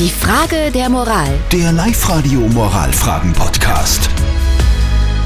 Die Frage der Moral. Der Live-Radio Moralfragen-Podcast.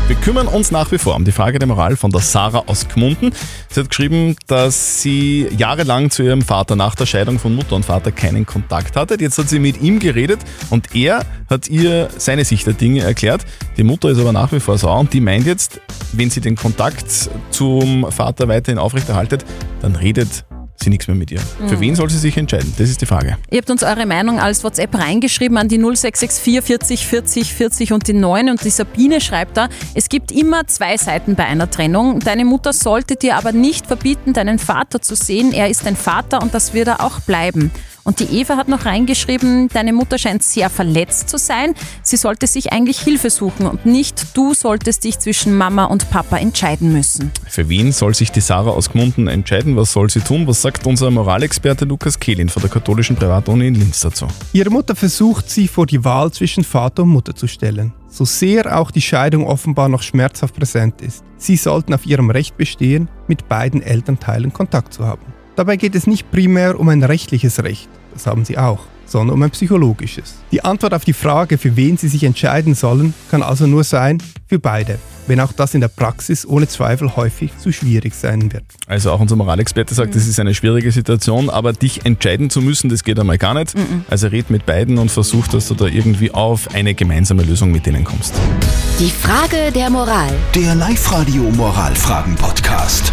Wir kümmern uns nach wie vor um die Frage der Moral von der Sarah aus Gmunden. Sie hat geschrieben, dass sie jahrelang zu ihrem Vater nach der Scheidung von Mutter und Vater keinen Kontakt hatte. Jetzt hat sie mit ihm geredet und er hat ihr seine Sicht der Dinge erklärt. Die Mutter ist aber nach wie vor sauer und die meint jetzt, wenn sie den Kontakt zum Vater weiterhin aufrechterhaltet, dann redet sie nichts mehr mit ihr. Für wen soll sie sich entscheiden? Das ist die Frage. Ihr habt uns eure Meinung als WhatsApp reingeschrieben an die 0664 40 40 40 und die 9 und die Sabine schreibt da, es gibt immer zwei Seiten bei einer Trennung. Deine Mutter sollte dir aber nicht verbieten, deinen Vater zu sehen. Er ist dein Vater und das wird er auch bleiben. Und die Eva hat noch reingeschrieben, deine Mutter scheint sehr verletzt zu sein. Sie sollte sich eigentlich Hilfe suchen und nicht du solltest dich zwischen Mama und Papa entscheiden müssen. Für wen soll sich die Sarah aus Gmunden entscheiden? Was soll sie tun? Was sagt unser Moralexperte Lukas Kehlin von der katholischen Privatuni in Linz dazu? Ihre Mutter versucht sie vor die Wahl zwischen Vater und Mutter zu stellen. So sehr auch die Scheidung offenbar noch schmerzhaft präsent ist. Sie sollten auf ihrem Recht bestehen, mit beiden Elternteilen Kontakt zu haben. Dabei geht es nicht primär um ein rechtliches Recht, das haben sie auch, sondern um ein psychologisches. Die Antwort auf die Frage, für wen sie sich entscheiden sollen, kann also nur sein, für beide, wenn auch das in der Praxis ohne Zweifel häufig zu schwierig sein wird. Also auch unser Moralexperte sagt, das ist eine schwierige Situation, aber dich entscheiden zu müssen, das geht einmal gar nicht. Also red mit beiden und versuch, dass du da irgendwie auf eine gemeinsame Lösung mit denen kommst. Die Frage der Moral. Der Live-Radio Moralfragen-Podcast.